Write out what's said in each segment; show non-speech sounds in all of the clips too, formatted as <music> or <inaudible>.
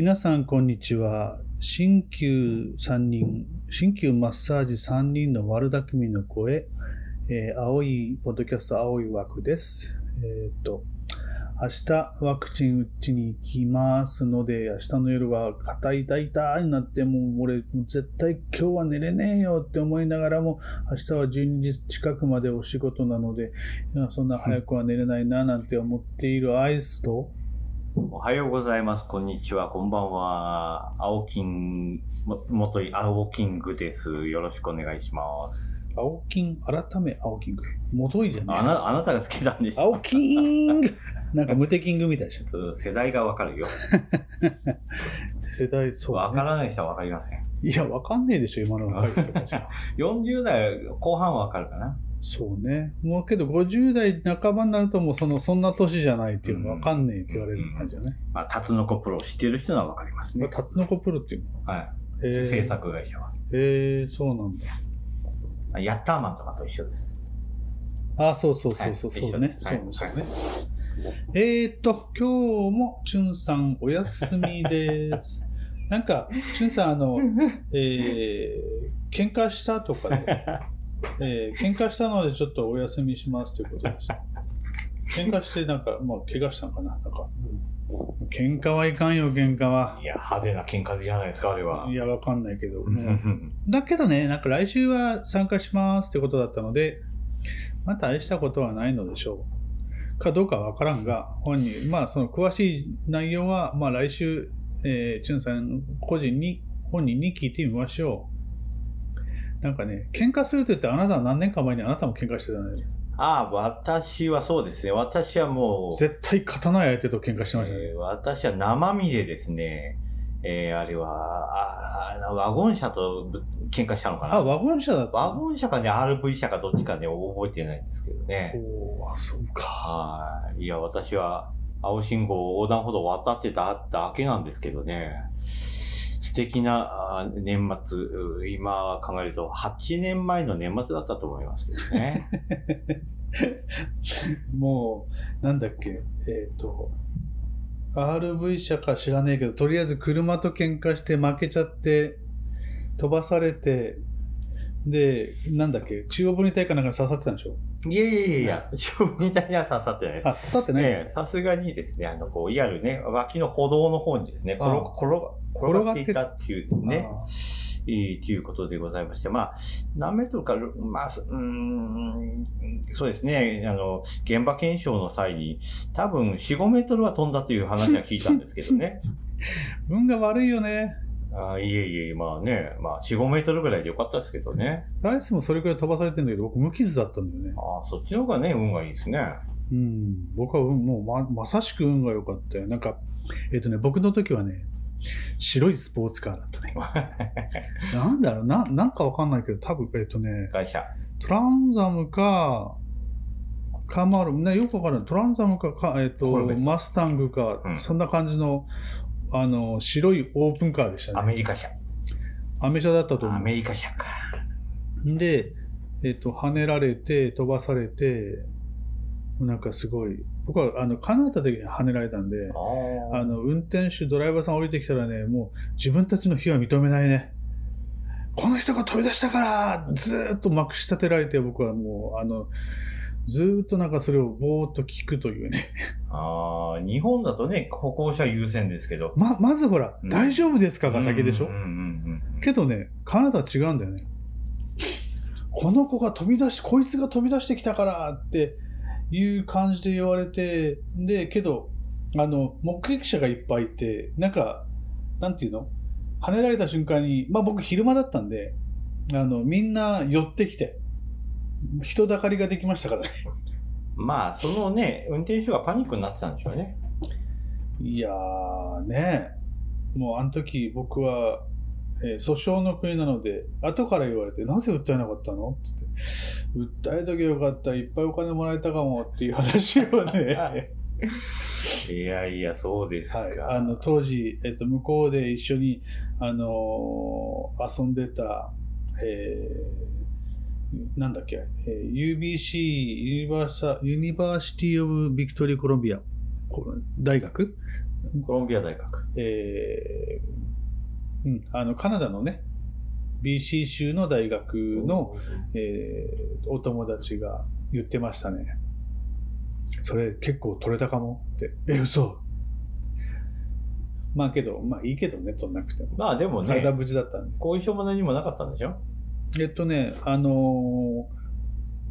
皆さん、こんにちは。鍼灸3人、鍼灸マッサージ3人の悪巧みの声、えー青い、ポッドキャスト青い枠です。えーっと、明日ワクチン打ちに行きますので、明日の夜は肩痛い痛いになって、もう俺、絶対今日は寝れねえよって思いながらも、明日は12時近くまでお仕事なので、そんな早くは寝れないななんて思っているアイスと、おはようございます。こんにちは。こんばんは。青金、も元い青キングです。よろしくお願いします。青金、改め青キング。元いじゃないあな、あなたが好きなんでしょ青キングなんか無敵キングみたいでしょ。世代がわかるよ。<laughs> 世代、そう、ね。わからない人はわかりません。いや、わかんねえでしょ、今の若い人たちは。<laughs> 40代後半はわかるかな。そうね。もうけど、50代半ばになると、もうその、そんな年じゃないっていうのがわかんねえって言われる感じだね。まあ、タツノコプロを知ってる人はわかりますね。タツノコプロっていうの？はい。へー制作会社は。へえそうなんだ。ヤッターマンとかと一緒です。あ、そうそうそうそう、はいそうね。そうね、そうね。えーっと、今日も、チュンさんお休みです。<laughs> なんか、チュンさん、あの、<laughs> えー、喧嘩したとかで、えー、喧嘩したのでちょっとお休みしますということです。<laughs> 喧嘩して、なんか、まあ、怪我したのかななんか、喧嘩はいかんよ、喧嘩は。いや、派手な喧嘩じゃないですか、あれは。いや、わかんないけど。<laughs> だけどね、なんか来週は参加しますってことだったので、まあ大したことはないのでしょう。かどうかはわからんが、本人、まあその詳しい内容は、まあ来週、えー、チュンさん個人に、本人に聞いてみましょう。なんかね、喧嘩すると言ってあなたは何年か前にあなたも喧嘩してたね。ああ、私はそうですね。私はもう、絶対勝たない相手と喧嘩してましたね。えー私は生身でですね、えーあれは、ああワゴン車とぶ喧嘩したのかな？あ、ワゴン車だったワゴン車かね、RV 車かどっちかね、覚えてないんですけどね。おー、そうか。はい。いや、私は、青信号横断歩道を渡ってただけなんですけどね。素敵な年末、今考えると、8年前の年末だったと思いますけどね。<laughs> もう、なんだっけ、えっ、と、RV 車か知らねえけど、とりあえず車と喧嘩して負けちゃって、飛ばされて、で、なんだっけ、中央分離帯かなんか刺さってたんでしょ？いやいやいやいや、正面体には刺さってないです。あ、刺さってない、ええさすがにですね、あの、こう、いわゆるね、脇の歩道の方にですね、転が転がっていたっていうですね、あえーということでございまして、まあ、何メートルか、まあ、うーん、そうですね、あの、現場検証の際に、多分4、5メートルは飛んだという話は聞いたんですけどね。<laughs> 運が悪いよね。あいえいえ、まあね、まあ、4、5メートルぐらいでよかったですけどね。ライスもそれくらい飛ばされてるんだけど、僕無傷だったんだよね。ああ、そっちの方がね、運がいいですね。うん。僕は運もうま、まさしく運が良かったよ。なんか、えっ、とね、僕の時はね、白いスポーツカーだったね。<laughs> なんだろうな、なんかわかんないけど、多分、えっ、とね、会社。トランザムか、カマル、ね、よくわからない。トランザムか、かえっ、と、コルベットマスタングか、うんそんな感じの、あの、白いオープンカーでしたアね。メリカ社。アメ車だったと思アメリカ社か。う。で、えっ、と、跳ねられて、飛ばされて、なんかすごい、僕は、あの、カナダ的に跳ねられたんで、ああの、運転手、ドライバーさん降りてきたらね、もう自分たちの非は認めないね。この人が飛び出したから、ずーっとまくし立てられて、僕はもう、あの、ずーっとなんかそれをぼーっと聞くというね。<laughs> ああ、日本だとね、歩行者優先ですけど。ま、まずほら、うん大丈夫ですかが先でしょ？けどね、カナダは違うんだよね。この子が飛び出し、こいつが飛び出してきたからっていう感じで言われて、で、けど、あの、目撃者がいっぱいいて、なんか、なんていうの？跳ねられた瞬間に、まあ僕昼間だったんで、あの、みんな寄ってきて、人だかりができましたからね。まあ、そのね、運転手がパニックになってたんでしょうね。いやーね、もうあの時僕は、えー訴訟の国なので、後から言われて、なぜ訴えなかったの？って言って、訴えとけばよかった、いっぱいお金もらえたかもっていう話をね、<laughs> いやいや、そうですか。はい、あの当時、えっと、向こうで一緒に、あのー遊んでた、えーなんだっけ、えー UBC Univers、University of British Columbia こ大学？コロンビア大学。えーうん、あの、カナダのね、BC 州の大学の、えーお友達が言ってましたね。それ結構取れたかもって。え、嘘まあけど、まあいいけどね、取んなくても。まあでもね、体無事だったんで。後遺症も何もなかったんでしょ？えっとね、あの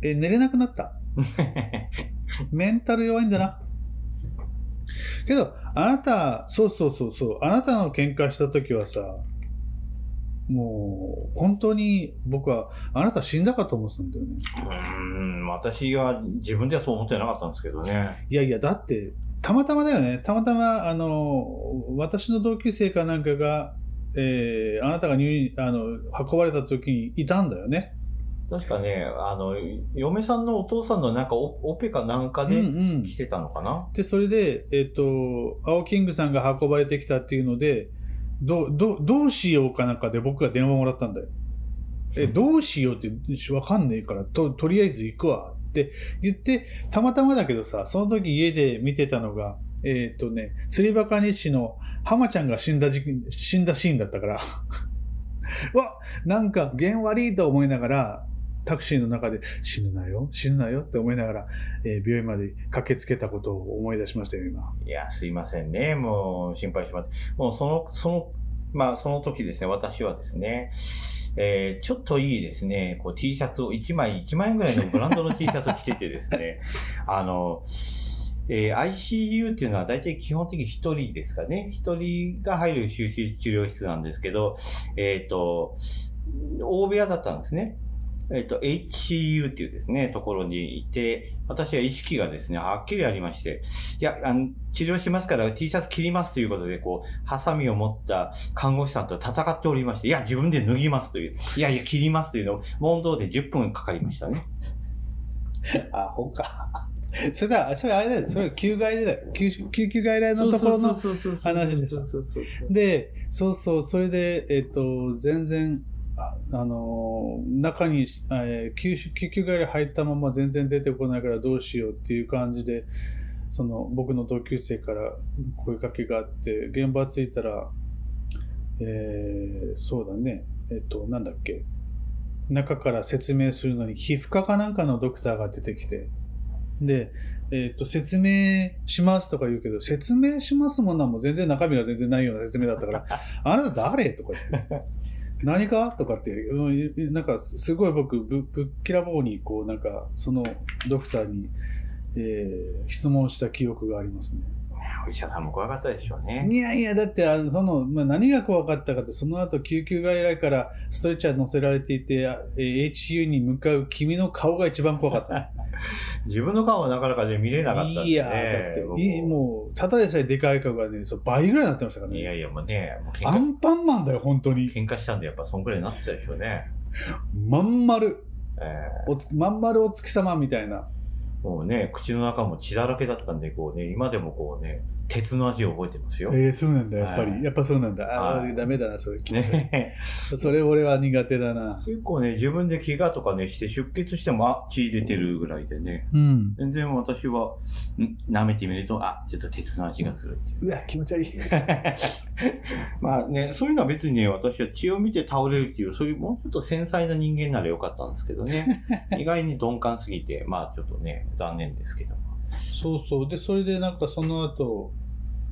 ーえ、寝れなくなった？<laughs> メンタル弱いんだな。けど、あなた、そうそうそうそう、あなたの喧嘩した時はさ、もう、本当に僕は、あなた死んだかと思ってたんだよね。うーん、私は自分ではそう思ってなかったんですけどね。いやいや、だって、たまたまだよね。たまたま、あの、私の同級生かなんかが、えーあなたが入院、あの、運ばれた時にいたんだよね。確かね、あの、嫁さんのお父さんのなんかオオペかなんかうんでうん来てたのかな、で、それで、えっ、と、青キングさんが運ばれてきたっていうので、どう、どう、どうしようかなんかで僕が電話もらったんだよ。え、どうしようってわかんねえから、と、とりあえず行くわって言って、たまたまだけどさ、その時家で見てたのが、えっ、とね、釣りバカ日誌の浜ちゃんが死んだ時期、死んだシーンだったから、<laughs> わ、なんか、弦悪いと思いながら、タクシーの中で死ぬなよ、死ぬなよって思いながら、えー病院まで駆けつけたことを思い出しましたよ、今。いや、すいませんね。もう心配します。もうその、その、まあその時ですね、私はですね、えーちょっといいですね、こう T シャツを1枚、1万円ぐらいのブランドの T シャツを着ててですね、あの、えー ICU っていうのは大体基本的に一人ですかね。一人が入る集中治療室なんですけど、えっ、と、大部屋だったんですね。えっ、と、HCU っていうですね、ところにいて、私は意識がですね、はっきりありまして、いや、あの、治療しますから T シャツ切りますということで、こう、ハサミを持った看護師さんと戦っておりまして、いや、自分で脱ぎますという、いやいや、切りますというのを、問答で10分かかりましたね。あ、ほか。<laughs> それだ、それあれだよ。それ救害でだよ。救急外来のところの。話ですで、そうそう、それで、えっと、全然、あの、中に、えー救救急外来入ったまま全然出てこないからどうしようっていう感じで、その、僕の同級生から声かけがあって、現場着いたら、えーそうだね、えっと、なんだっけ、中から説明するのに皮膚科かなんかのドクターが出てきて、で、えっ、と、説明しますとか言うけど、説明しますもんなんも全然中身が全然ないような説明だったから、<laughs> あなた誰とか言って。何か？とかって、うんなんかすごい僕ぶ、ぶっきらぼうに、こう、なんか、そのドクターに、えー質問した記憶がありますね。お医者さんも怖かったでしょうね。いやいや、だって、あのその、まあ、何が怖かったかって、その後、救急外来からストレッチャー乗せられていて、あえー HU に向かう君の顔が一番怖かった。<laughs> 自分の顔はなかなかね、見れなかったね。いや、だって、いもう、ただでさえでかい顔がね、そう倍ぐらいになってましたからね。いやいや、もうね、もう喧ア嘩ンパンマンだよ、本当に。喧嘩したんで、やっぱそんくらいになってたでしょうね。まん丸。えおつまん丸お月様みたいな。ーもうね、口の中も血だらけだったんで、こうね、今でもこうね、鉄の味を覚えてますよ。えー、そうなんだ、やっぱり。はいやっぱそうなんだ。ああ、はいダメだな、それ。ねそれ俺は苦手だな。結構ね、自分で怪我とかね、して出血しても、あ、血出てるぐらいでね。うん。全然私は、ん？舐めてみると、あ、ちょっと鉄の味がするっていう。うわ、気持ち悪い。<laughs> まあね、そういうのは別にね、私は血を見て倒れるっていう、そういうもうちょっと繊細な人間ならよかったんですけどね。<laughs> 意外に鈍感すぎて、まあちょっとね、残念ですけども。そうそう。で、それでなんかその後、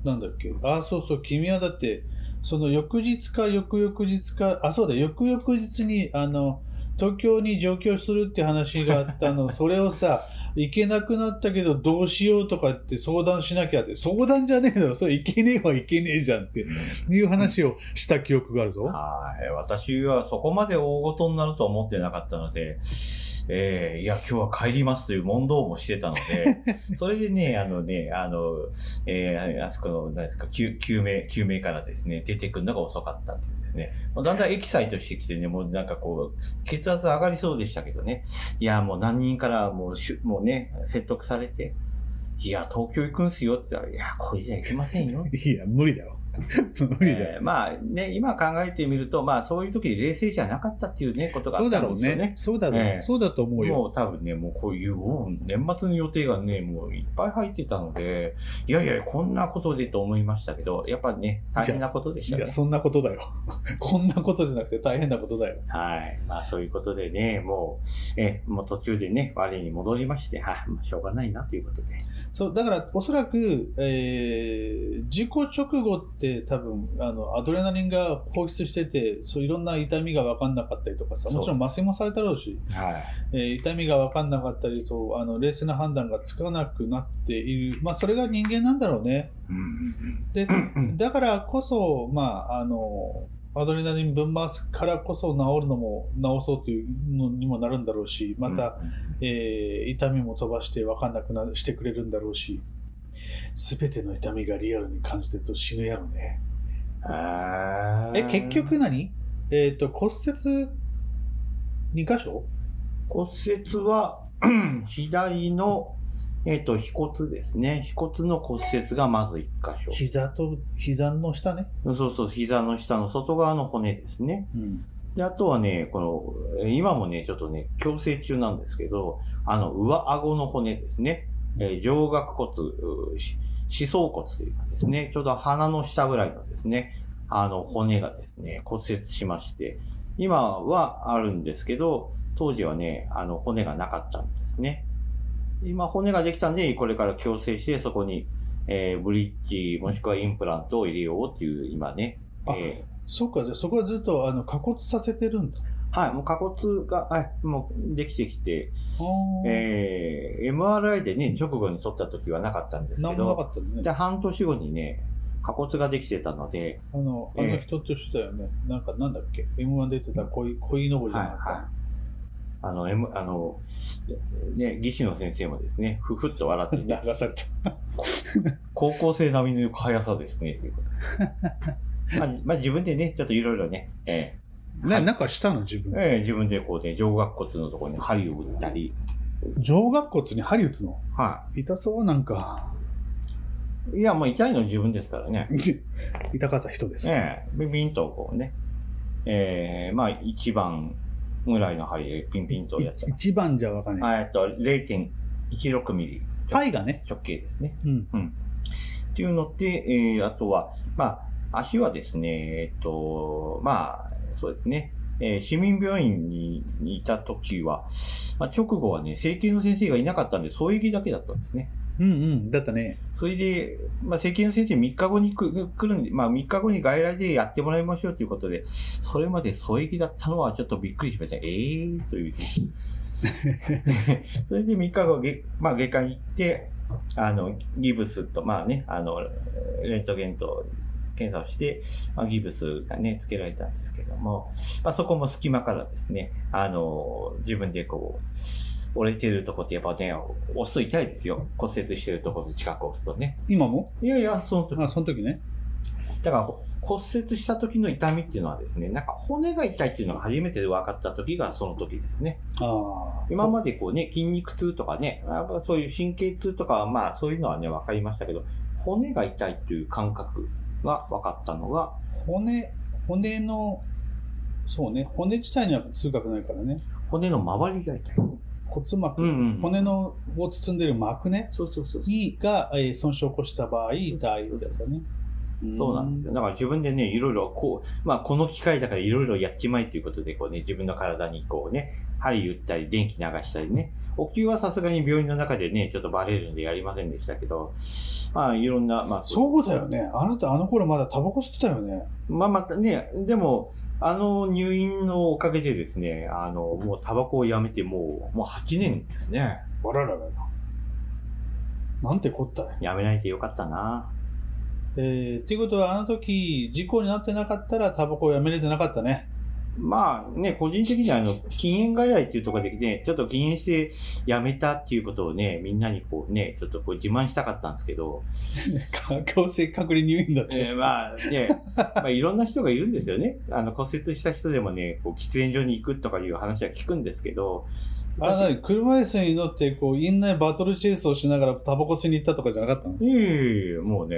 なんだっけ？あ、そうそう。君はだって、その翌日か翌々日か、あ、そうだ、翌々日に、あの、東京に上京するって話があったの、<laughs> それをさ、行けなくなったけどどうしようとかって相談しなきゃって、相談じゃねえだろ、それ行けねえはいけねえじゃんっていう話をした記憶があるぞ。はい。私はそこまで大ごとになるとは思ってなかったので、えーいや、今日は帰りますという問答もしてたので、<laughs> それでね、あのね、あの、えーあそこの、何ですか、救救命、救命からですね、出てくるのが遅かったっていうですね。もうだんだんエキサイトしてきてね、もうなんかこう、血圧上がりそうでしたけどね。いや、もう何人からもうしゅ、もうね、説得されて、いや、東京行くんすよって言ったら、いや、これじゃ行きませんよ。<laughs> いや、無理だろ。<laughs> 無理だよ。えーまあね、今考えてみると、まあそういう時に冷静じゃなかったっていうね、ことがあそうっただろうんねですよね。。そうだろう、ええそうだと思うよ。もう多分ね、もうこういう、年末の予定がね、もういっぱい入ってたので、いやいや、こんなことでと思いましたけど、やっぱね、大変なことでしたねいや、。そんなことだよ。<laughs> こんなことじゃなくて大変なことだよ。はい。まあそういうことでね、もう、え、もう途中でね、我に戻りまして、はい、まあしょうがないなということで。そう、だからおそらく、えー、事故直後って多分、あの、アドレナリンが放出してて、そういろんな痛みが分かんなかったりとかさ、もちろん麻酔もされたろうし、はい。えー痛みが分かんなかったり、そう、あの、冷静な判断がつかなくなっている。まあ、それが人間なんだろうね。うんでうんうん。<clears throat> だからこそ、まあ、あの、アドレナリン分回すからこそ治るのも治そうというのにもなるんだろうし、また、えー痛みも飛ばして分かんなくなしてくれるんだろうし、すべての痛みがリアルに感じてると死ぬやろね。え、結局何？えっ、と、骨折2箇所？骨折は、左の、えっ、と、腓骨ですね。腓骨の骨折がまず1箇所。膝と、膝の下ね？そうそう、膝の下の外側の骨ですね。うん。で、あとはね、この、えー今もね、ちょっとね、矯正中なんですけど、あの、上顎の骨ですね。えー上顎骨、うし歯槽骨というかですね、ちょうど鼻の下ぐらいのですね、あの、骨がですね、骨折しまして、今はあるんですけど、当時はね、あの、骨がなかったんですね。今、骨ができたんで、これから矯正して、そこに、えーブリッジ、もしくはインプラントを入れようっていう、今ね、あえーそっか、じゃあそこはずっとあの下骨させてるんだ。はい、もう下骨が、はい、もうできてきて、ええー MRI でね、直後に取った時はなかったんですけど、ったね。で、半年後にね、下骨ができてたので、あの、あええの人としてだよね。なんか、なんだっけ ?M1 出てた恋、恋のぼりじゃはい、なかはい。あの、M、あの、ね、技師の先生もですね、ふふっと笑ってった。ね、流された。<laughs> 高校生並みの速さですね、ということでまあ、まあ自分でね、ちょっといろいろね、えね、はいなんかしたの自分。ーえー自分でこうね、上顎骨のところに針を打ったり、上顎骨に針打つの？は痛そうなんか。い。いや、もう痛いの自分ですからね。<laughs> 痛かさ人です。ええビビンとこうね、ええまあ一番ぐらいの針でピンピンとやってい一番じゃわかんない。あえっと、0.16ミリパイがね。直径ですね。うん。っていうので、えーあとは、まあ、足はですね、えっと、まあ、そうですね、えー市民病院ににいた時は、まあ、直後はね、整形の先生がいなかったんで、添え木だけだったんですね。うんうん。だったね。それで、まあ、整形の先生3日後に来るんで、まあ、3日後に外来でやってもらいましょうということで、それまで添え木だったのはちょっとびっくりしました。ええー、という。<laughs> それで3日後、げまあ、外科に行って、あの、ギブスと、まあね、あの、レントゲンと検査をして、まあ、ギブスがね、つけられたんですけども、まあ、そこも隙間からですね、あの、自分でこう、折れてるとこってやっぱね、押すと痛いですよ。骨折してるところ近く押すとね。今も？いやいや、その時。あ、その時ね。だから骨折した時の痛みっていうのはですね、なんか骨が痛いっていうのが初めて分かった時がその時ですね。ああ。今までこうね、筋肉痛とかね、やっぱそういう神経痛とかはまあそういうのはね、分かりましたけど、骨が痛いっていう感覚が分かったのが、骨、骨の、そうね、骨自体には痛覚ないからね。骨の周りが痛い。骨膜、うんうん骨のを包んでいる膜ね、そうそうそう。にが、えー損傷を起こした場合、痛いですよね。そうなんですよ。だから自分でね、いろいろこう、まあこの機械だからいろいろやっちまいということで、こうね、自分の体にこうね、針打ったり、電気流したりね。お灸はさすがに病院の中でね、ちょっとバレるんでやりませんでしたけど、まあいろんな、まあ、そうだよね。あなたあの頃まだタバコ吸ってたよね。まあまたね、でも、あの入院のおかげでですね、あの、もうタバコをやめてもう、もう8年ですね。あらららら。なんてこったね。やめないでよかったな。えー、っていうことは、あの時、事故になってなかったら、タバコをやめれてなかったね。まあね、個人的にはあの、禁煙外来っていうところでね、ちょっと禁煙してやめたっていうことをね、みんなにこうね、ちょっとこう自慢したかったんですけど、強制隔離入院だって。えーまあね、まあいろんな人がいるんですよね。あの骨折した人でもね、こう喫煙所に行くとかいう話は聞くんですけど、あ、なに車椅子に乗って、こう、院内バトルチェイスをしながらタバコ吸いに行ったとかじゃなかったの？いえいえいえ、もうね、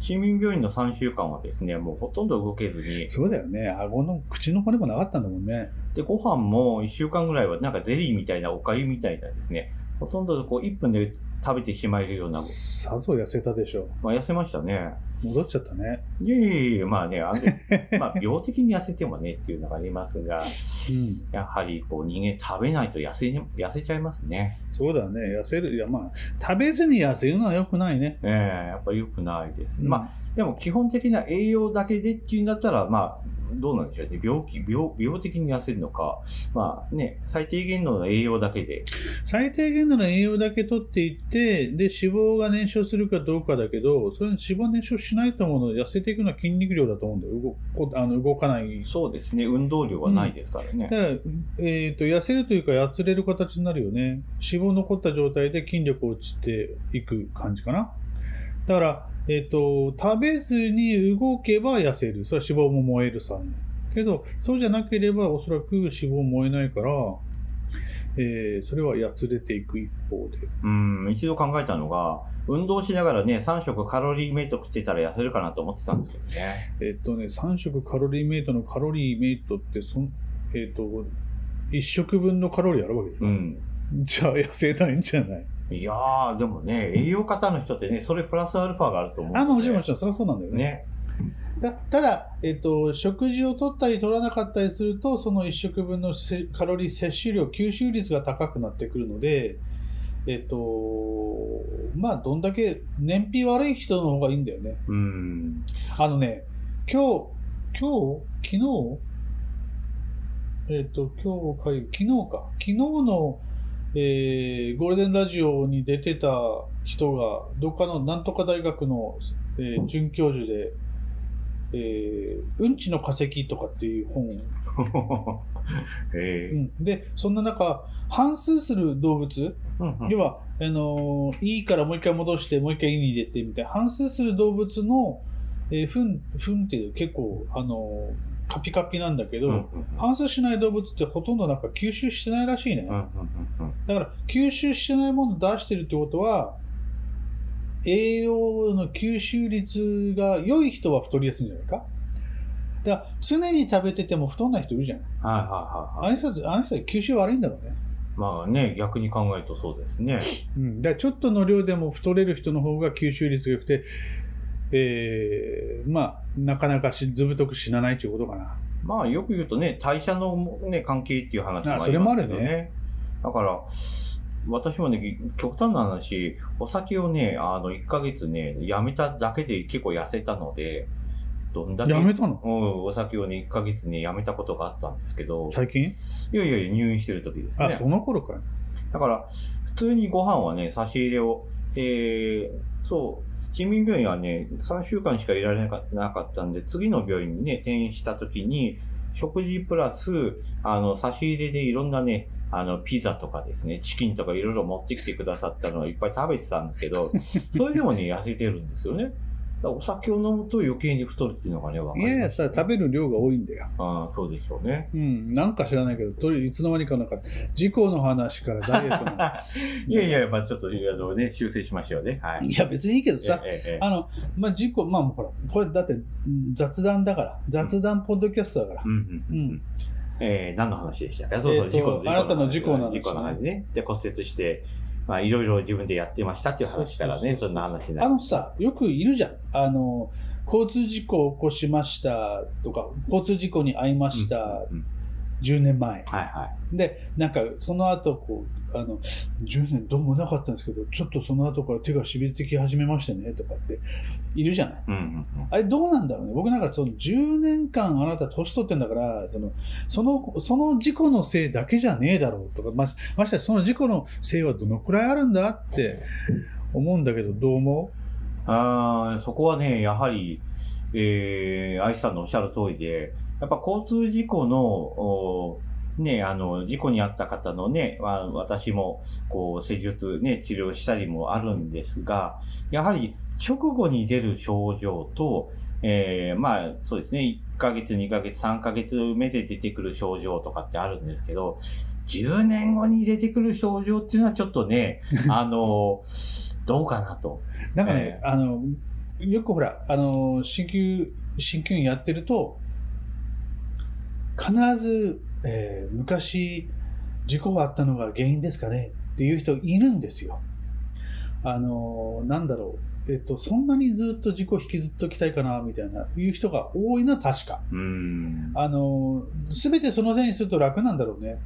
市民病院の3週間はですね、もうほとんど動けずに、そうだよね。顎の口の骨もなかったんだもんね。で、ご飯も1週間ぐらいはなんかゼリーみたいなおかゆみたいなですね、ほとんどこう1分で食べてしまえるような、さぞ痩せたでしょ。まあ痩せましたね。戻っちゃったね。いえいえいえ、まあね、あの <laughs> まあ病的に痩せてもねっていうのがありますが、うん。やはりこう人間食べないと痩せ、痩せちゃいますね。そうだね。痩せる。いや、まあ、食べずに痩せるのは良くないね。ええやっぱり良くないです。うんまあ、でも基本的な栄養だけでっていうんだったら、まあ、どうなんでしょうね。病気、病、病的に痩せるのか。まあね、最低限度の栄養だけで。最低限度の栄養だけ取っていって、で、脂肪が燃焼するかどうかだけど、それに脂肪燃焼しないと思うので、痩せていくのは筋肉量だと思うんだよ。動こあの動かない。そうですね。運動量はないですからね。だから、えっ、と、痩せるというか、やつれる形になるよね。脂肪残った状態で筋力落ちていく感じかな。だから、えっ、と、食べずに動けば痩せる。それは脂肪も燃えるさ。けど、そうじゃなければ、おそらく脂肪燃えないから、えーそれはやつれていく一方で。うん、一度考えたのが、運動しながらね、3食カロリーメイト食ってたら痩せるかなと思ってたんですけどね。えっとね、3食カロリーメイトのカロリーメイトってそん、えっと、1食分のカロリーあるわけでしょ、うん。じゃあ痩せないんじゃない？いやー、でもね、栄養方の人ってね、それプラスアルファがあると思う、あ、まあもちろんもちちろん、それはそうなんだよね。ね。たただ、えっと、食事を取ったり取らなかったりすると、その1食分のせカロリー摂取量、吸収率が高くなってくるので、えっと、まあ、どんだけ燃費悪い人の方がいいんだよね。うん。あのね、今日、今日、昨日、えっ、と、今日かい、昨日か、昨日の、えーゴールデンラジオに出てた人が、どっかのなんとか大学の、えー准教授で、えーうんちの化石とかっていう本。<laughs> を、えうん。で、そんな中、反数する動物、ー要は、あのーいいからもう一回戻して、もう一回胃に入れてみたいな、反数する動物の、えー、糞、糞っていう結構、あのーカピカピなんだけど、うんうん反数しない動物ってほとんどなんか吸収してないらしいね。うんうんうんだから、吸収してないものを出してるってことは、栄養の吸収率が良い人は太りやすいんじゃないか？だから、常に食べてても太んない人いるじゃん。はいはいはいはい。あの人あの人は吸収悪いんだろうね。まあね、逆に考えるとそうですね。うん、だからちょっとの量でも太れる人の方が吸収率が良くて、えー、まあ、なかなかしずぶとく死なないっていうことかな。まあよく言うとね、代謝のね、関係っていう話もありますけどあそれもあるね。ねだから、私もね、極端な話、お酒をね、あの、1ヶ月ね、やめただけで結構痩せたので、どんだけ。やめたの？うん、お酒をね、1ヶ月ね、やめたことがあったんですけど、最近？いやいや入院してる時ですあ、ね。その頃かよ。だから、普通にご飯はね、差し入れを、えー、そう、市民病院はね、3週間しかいられなかなかったんで、次の病院にね、転院した時に、食事プラス、あの、差し入れでいろんなね、あの、ピザとかですね、チキンとかいろいろ持ってきてくださったのをいっぱい食べてたんですけど、<laughs> それでもね、痩せてるんですよね。お酒を飲むと余計に太るっていうのがね、わかります、いやいやさ、食べる量が多いんだよ。ああ、そうでしょうね。うん、なんか知らないけど、とりいつの間にかなんか、事故の話からダイエットの。<laughs> いやいや、まあちょっと、あのね、修正しましょうね。はい。いや、別にいいけどさ、ええええあの、まあ、事故、まあ、ほら、これだってうん雑談だから、雑談ポッドキャストだから。うんうんうんうんえー、何の話でした？かそうそう、事故のあなたの事故の話事故の話ね。で、骨折して、まあ、いろいろ自分でやってましたっていう話からね、そんな話になる。あのさ、よくいるじゃん。あの、交通事故を起こしましたとか、交通事故に遭いました、うんうん10年前。はいはで、なんか、その後、こう、あの、10年どうもなかったんですけど、ちょっとその後から手がしびれてき始めましてね、とかって、いるじゃない。い。うんうんうん。あれどうなんだろうね。僕なんかその10年間あなた年取ってんだから、その、その、その事故のせいだけじゃねえだろうとか、まし、ましてやその事故のせいはどのくらいあるんだって思うんだけど、どう思あーそこはね、やはり、えー、愛さんのおっしゃる通りで、やっぱ交通事故の、おね、あの、事故に遭った方のね、まあ、私も、こう、施術、ね、治療したりもあるんですが、やはり、直後に出る症状と、えー、まあ、そうですね、1ヶ月、2ヶ月、3ヶ月目で出てくる症状とかってあるんですけど、10年後に出てくる症状っていうのはちょっとね、<laughs> あの、どうかなと。なんかね、えあの、よくほら、あの、鍼灸、鍼灸院やってると、必ず、えー昔、事故があったのが原因ですかねっていう人いるんですよ。あの、なんだろう。えっと、そんなにずっと事故引きずっときたいかな、みたいな、いう人が多いのは確か。うん。あの、すべてそのせいにすると楽なんだろうね。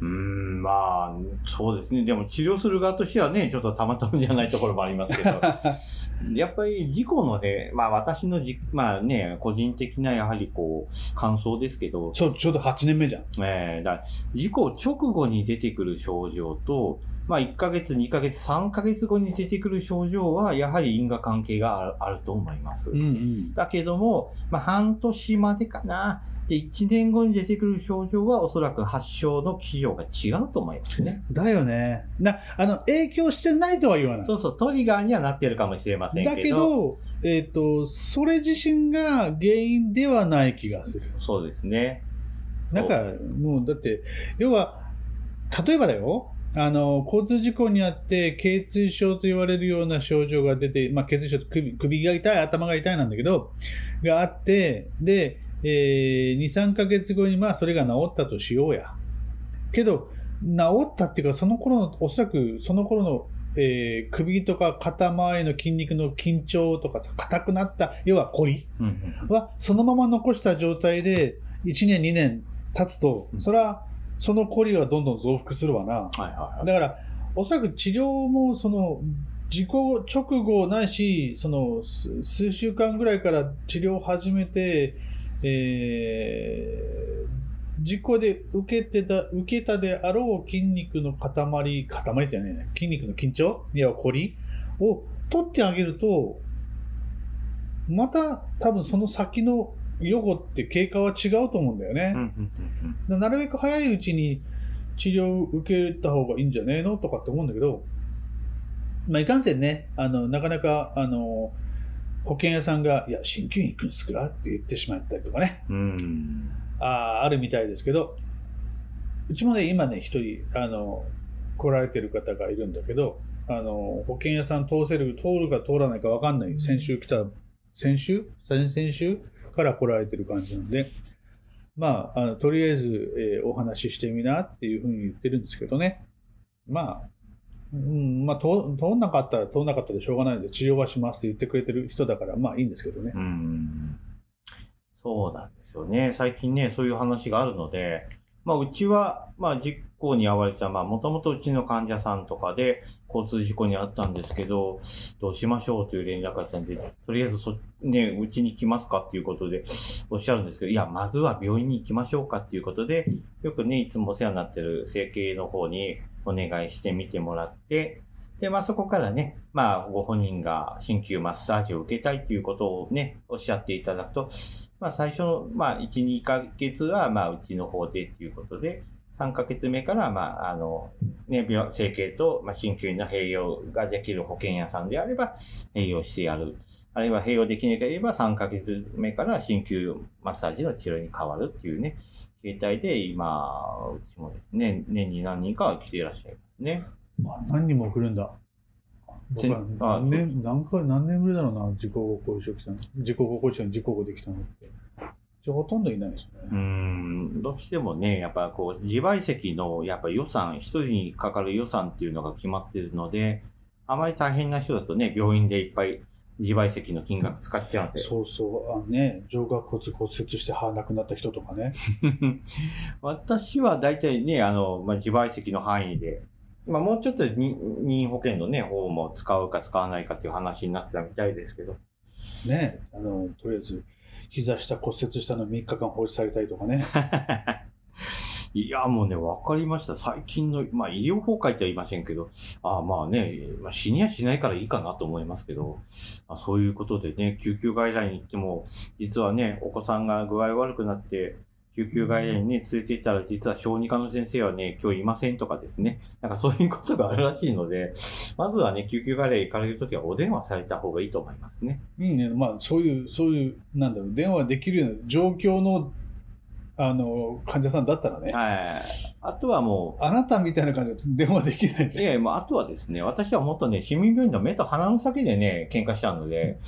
うーん、まあ、そうですね。でも治療する側としてはね、ちょっとたまたまじゃないところもありますけど、<laughs> やっぱり事故のね、まあ私のじ、まあね、個人的なやはりこう、感想ですけど、ちょ、ちょうど8年目じゃん。えーだ事故直後に出てくる症状と、まあ1ヶ月、2ヶ月、3ヶ月後に出てくる症状は、やはり因果関係があると思います。うんうん。だけども、まあ半年までかな。で、1年後に出てくる症状はおそらく発症の基準が違うと思いますね。だよね。な、あの、影響してないとは言わない。そうそう、トリガーにはなってるかもしれませんけど。だけど、えっ、と、それ自身が原因ではない気がする。そうですね。なんか、もう、だって、要は、例えばだよ、あの、交通事故にあって、頚椎症と言われるような症状が出て、まあ、頚椎症って首首が痛い、頭が痛いなんだけど、があって、で、えー、2、3ヶ月後に、まあ、それが治ったとしようや。けど、治ったっていうか、その頃の、おそらくその頃の、えー首とか肩周りの筋肉の緊張とかさ、硬くなった、要は凝りは、そのまま残した状態で、1年、2年経つとう、んそれは、その凝りはどんどん増幅するわな。はいはいはい。だから、おそらく治療も、その、事故直後ないし、その、す数週間ぐらいから治療を始めて、えー事故で受けてた、受けたであろう筋肉の塊、塊ってね、筋肉の緊張いや、凝りを取ってあげると、また多分その先の予後って経過は違うと思うんだよね。なるべく早いうちに治療を受けた方がいいんじゃねえのとかって思うんだけど、まあ、いかんせんね、あの、なかなか、あの、保険屋さんが、いや、鍼灸院行くんですかって言ってしまったりとかね、うん。うん。あーあるみたいですけど、うちもね、今ね、一人、あの、来られてる方がいるんだけど、あの、保険屋さん通せる、通るか通らないか分かんない。先週来た、先週？先々週？から来られてる感じなんで、まあ、あのとりあえず、えーお話ししてみなっていうふうに言ってるんですけどね。まあ、うん、まあ、通通んなかったら通んなかったでしょうがないので、治療はしますって言ってくれてる人だから、まあいいんですけどねう。ん。そうなんですよね。最近ね、そういう話があるので、まあ、うちは、まあ、実行に遭われた、まあ、もともとうちの患者さんとかで、交通事故に遭ったんですけど、どうしましょうという連絡があったんで、とりあえずそ、ね、うちに来ますかっていうことでおっしゃるんですけど、いや、まずは病院に行きましょうかっていうことで、よくね、いつもお世話になってる整形の方にお願いしてみてもらって、で、まあそこからね、まあご本人が鍼灸マッサージを受けたいということをね、おっしゃっていただくと、まあ最初の、まあ1、2ヶ月は、まあうちの方でっていうことで、3ヶ月目から、まああの、ね、病、整形と、まあ鍼灸の併用ができる保険屋さんであれば、併用してやる。あるいは併用できなければ3ヶ月目から鍼灸マッサージの治療に変わるっていうね、形態で今、うちもですね、年に何人かは来ていらっしゃいますね。あ何人も来るんだ。何年、何回、何年ぶりだろうな、自己後遺症来たの。自己後遺症に自己後できたのって。じゃあほとんどいないですね。ん、どうしてもね、やっぱこう、自賠責のやっぱ予算、一人にかかる予算っていうのが決まってるので、あまり大変な人だとね、病院でいっぱい自賠責の金額使っちゃうんで。そうそう、あのね、上顎骨骨折して歯なくなった人とかね。<laughs> 私は大体ね、あの、まあ、自賠責の範囲で、まあ、もうちょっとに任意保険のね、方も使うか使わないかっていう話になってたみたいですけど。ね、あの、とりあえず、膝下骨折したの3日間放置されたりとかね。<laughs> いや、もうね、わかりました。最近の、まあ、医療崩壊っては言いませんけど、ああまあね、まあ、死にはしないからいいかなと思いますけど、まあ、そういうことでね、救急外来に行っても、実はね、お子さんが具合悪くなって、救急外来にね、連れて行ったら、実は小児科の先生はね、今日いませんとかですね、なんかそういうことがあるらしいので、まずはね、救急外来行かれるときはお電話された方がいいと思いますね。いいね。まあ、そういう、そういう、なんだろう、電話できるような状況のあの、患者さんだったらね、はい。あとはもあなたみたいな感じで電話できないんう、いで。やいや、もうあとはですね、私はもっとね、市民病院の目と鼻の先でね、喧嘩したので、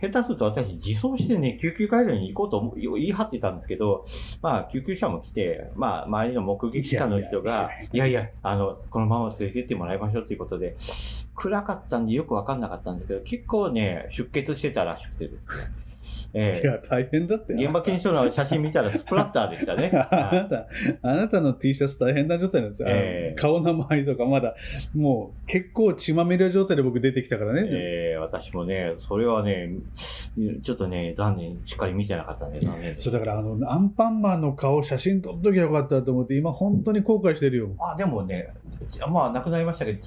下手すると私、自走してね、救急回路に行こうと思う言い張ってたんですけど、まあ、救急車も来て、まあ、周りの目撃者の人が、いやいや、あの、このまま連れてってもらいましょうということで、暗かったんでよくわかんなかったんですけど、結構ね、出血してたらしくてですね。えいや、大変だって。え現場検証の写真見たらスプラッターでしたね。<laughs> あはなた、あなたの T シャツ大変な状態なんですよ。ええ顔の周りとかまだ、もう結構血まみれ状態で僕出てきたからいね。ええ私もね、それはね、ちょっとね、残念、しっかり見てなかったんで、残念そうだからあの、アンパンマンの顔写真撮っときゃよかったと思って、今本当に後悔してるよ。あ、でもね、まあ亡くなりましたけど、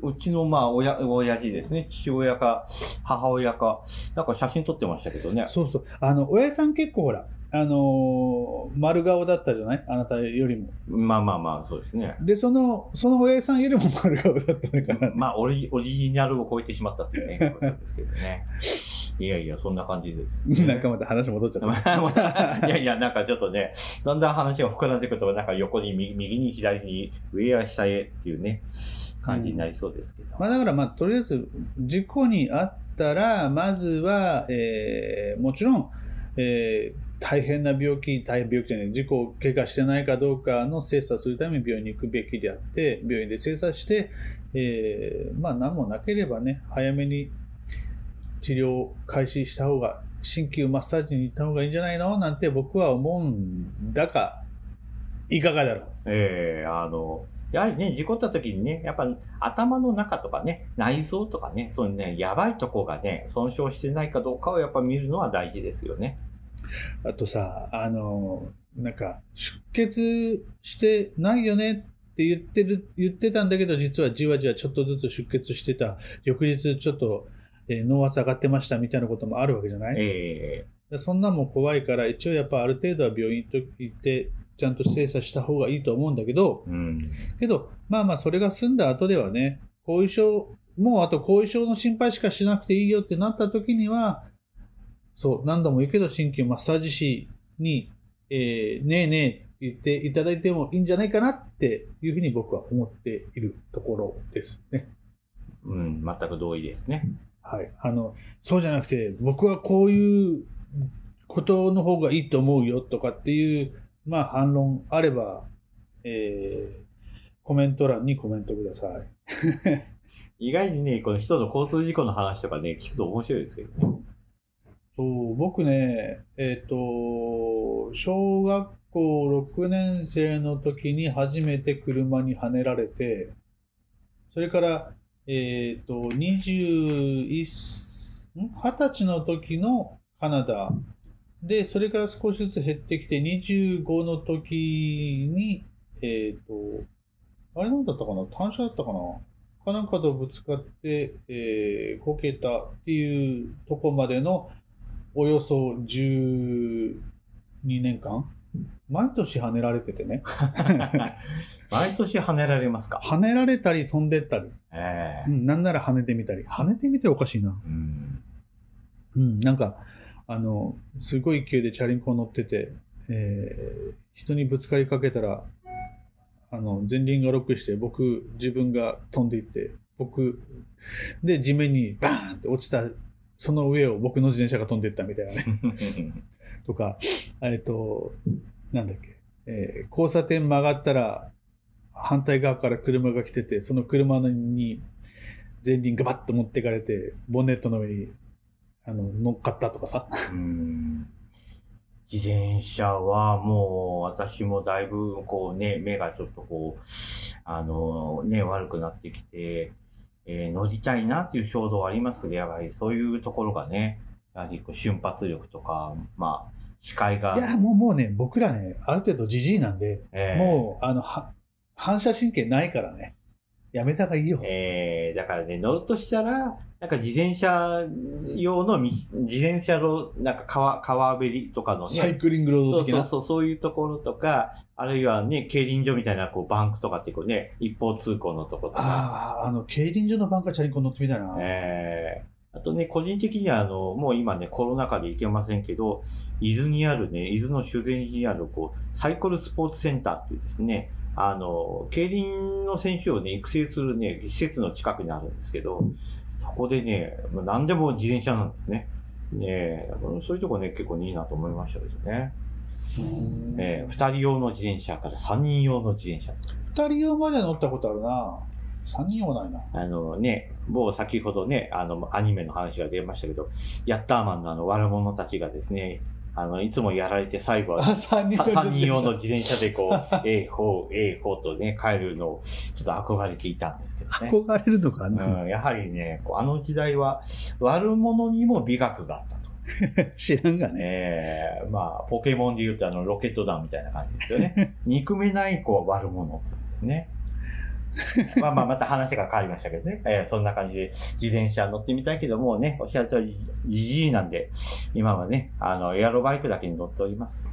うちのまあ親、親父ですね、父親か母親か、なんか写真撮ってましたけどね。そうそう。あの、親父さん結構ほら、あのー丸顔だったじゃない？あなたよりも。まあまあまあ、そうですね。で、その、その親父さんよりも丸顔だったのかな。まあオリ、オリジナルを超えてしまったっていうね、ことですけどね。<laughs> いやいや、そんな感じです。なんかまた話戻っちゃった。<laughs> いやいや、なんかちょっとね、だんだん話が膨らんでくると、なんか横に右右に左に上や下へっていうね、感じになりそうですけど。まあだからまあとりあえず事故にあったらまずは、えーもちろん、えー大変な病気大変病気じゃない事故を怪我してないかどうかの精査するために病院に行くべきであって病院で精査して、えーまあ何もなければね早めに治療を開始した方が鍼灸マッサージに行った方がいいんじゃないの？なんて僕は思うんだがいかがだろう？ええあの、やはりね、事故った時にね、やっぱ頭の中とかね、内臓とかね、そういうね、やばいとこがね、損傷してないかどうかをやっぱ見るのは大事ですよね。あとさ、あの、なんか、出血してないよねって言ってる、言ってたんだけど、実はじわじわちょっとずつ出血してた。翌日ちょっと、えー脳圧上がってましたみたいなこともあるわけじゃない、えでそんなんも怖いから、一応やっぱある程度は病院と行って、ちゃんと精査した方がいいと思うんだけど、えうん。けど、まあまあ、それが済んだ後ではね、後遺症、もうあと後遺症の心配しかしなくていいよってなった時には、そう、何度も言うけど、鍼灸マッサージ師に、えーねえねえって言っていただいてもいいんじゃないかなっていうふうに僕は思っているところですね。うん、全く同意ですね。はい。あの、そうじゃなくて、僕はこういうことの方がいいと思うよとかっていう、まあ反論あれば、えーコメント欄にコメントください。<laughs> 意外にね、この人の交通事故の話とかね、聞くと面白いですけどね。そう僕ね、えっ、と、小学校6年生の時に初めて車にはねられて、それから、えっ、と、21、ん？20歳の時のカナダ。で、それから少しずつ減ってきて、25の時に、えっ、と、あれなんだったかな？単車だったかな？かなんかとぶつかって、えーこけたっていうとこまでのおよそ12年間？毎年跳ねられててね。<laughs> 毎年跳ねられますか？跳ねられたり飛んでったり、ええうん、なんなら跳ねてみたり。跳ねてみておかしいな。うん。うん、なんか、あの、すごい勢いでチャリンコ乗ってて、えー人にぶつかりかけたら、あの、前輪がロックして、僕、自分が飛んでいって、僕、で、地面にバーンって落ちた、その上を僕の自転車が飛んでいったみたいなね。<laughs> とか、えっと、なんだっけ、えー交差点曲がったら、反対側から車が来てて、その車に前輪ガバッと持ってかれて、ボンネットの上にあの乗っかったとかさ。うん自転車はもう私もだいぶこうね、目がちょっとこう、あのね、悪くなってきて、えー乗りたいなっていう衝動はありますけど、やはりそういうところがね、やはりこう瞬発力とか、まあ、視界が、いや、もうもうね、僕らね、ある程度じじいなんで、えーもう、あの、は反射神経ないからね、やめた方がいいよ。えーだからね、乗るとしたら、なんか自転車用の道、自転車の、なんか川、川べりとかのね、サイクリングローそうド的な。そうそう、そういうところとか、あるいはね、競輪場みたいな、こう、バンクとかってこうね、一方通行のとことか、ああ、あの、競輪場のバンカーチャリンコ乗ってみたいな。えあとね、個人的には、あの、もう今ね、コロナ禍で行けませんけど、伊豆にあるね、伊豆の修善寺にある、こう、サイコルスポーツセンターっていうですね、あの、競輪の選手をね、育成するね、施設の近くにあるんですけど、そこでね、何でも自転車なんですね。ねえ、そういうとこね、結構いいなと思いましたけどね。えー、二人用の自転車から三人用の自転車。二人用まで乗ったことあるな三人用ないな。あのね、某先ほどね、あの、アニメの話が出ましたけど、ヤッターマンのあの悪者たちがですね、あの、いつもやられて最後は、三人三人用の自転車でこう、<laughs> ええほう、ええほうとね、帰るのをちょっと憧れていたんですけどね。憧れるのかな、うん、やはりね、あの時代は悪者にも美学があったと。<laughs> 知らんがね。ええまあ、ポケモンで言うとあの、ロケット弾みたいな感じですよね。<laughs> 憎めない子は悪者ですね。<laughs> まあまあ、また話が変わりましたけどね。えーそんな感じで、自転車乗ってみたいけど、もうね、おっしゃる通り、じじいなんで、今はね、あの、エアロバイクだけに乗っております。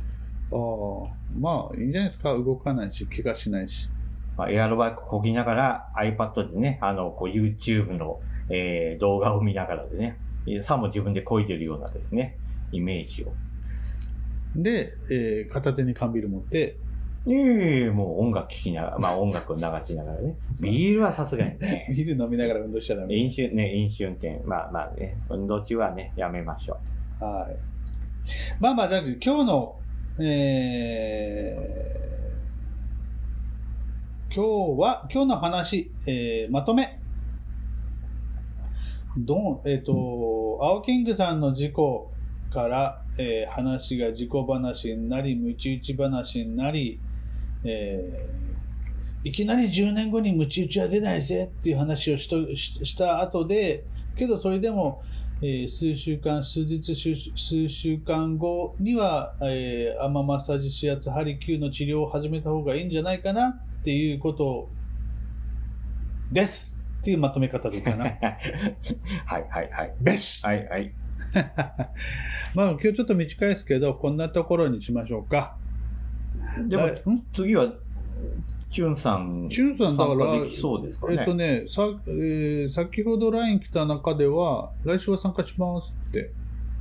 ああ、まあ、いいんじゃないですか。動かないし、怪我しないし。まあ、エアロバイクこぎながら iPad でね、あの、こう YouTube の、えー動画を見ながらでね、えーさも自分でこいでるようなですね、イメージを。で、えー片手に缶ビール持って、ええもう音楽聴きながら、<laughs> まあ音楽を流しながらね。ビールはさすがにね。<laughs> ビール飲みながら運動しちゃダメ。飲酒、ね、飲酒運転。まあまあね、運動中はね、やめましょはい。まあまあ、じゃあ今日の、えー今日は、今日の話、えーまとめ。どん、えっ、と、青キングさんの事故から、えー話が事故話になり、ムチ打ち話になり、えーいきなり10年後にムチ打ちは出ないぜっていう話をしとしした後で、けどそれでも、えー数週間、数日、数数週間後には、えー、アママッサージ、指圧、ハリキューの治療を始めた方がいいんじゃないかなっていうことです。っていうまとめ方でいいかう。な。<laughs> はいはいはい。べしはいはい。<laughs> まあ今日ちょっと短いですけど、こんなところにしましょうか。でも次は、チュンさん、チュンさんだから参加できそうですかね。えっとね、さ、えー先ほど LINE 来た中では、来週は参加しますって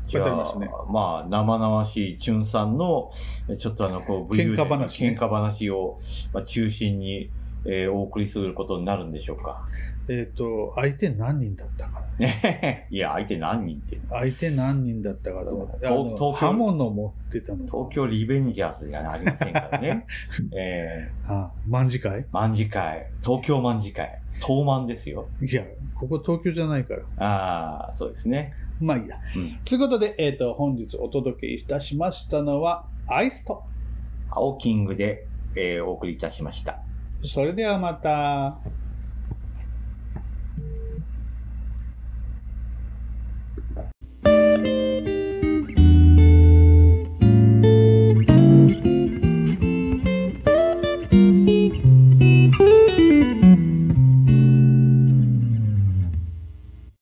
あ書いてありましたね。まあ、生々しいチュンさんの、えちょっとあの、こう、喧嘩話ね喧嘩話を、まあ、中心に、えーお送りすることになるんでしょうか。えっ、と、相手何人だったか <laughs> いや、相手何人って。相手何人だったかと思って。あの東東京刃物持ってたの。東京リベンジャーズじゃありませんからね。<laughs> えあ、卍会？ー、卍会、東京卍会、東卍ですよ。いや、ここ東京じゃないから。ああ、そうですね。まあいいや。うん。ということで、えっ、と、本日お届けいたしましたのは、アイスト。青キングで、えーお送りいたしました。それではまた。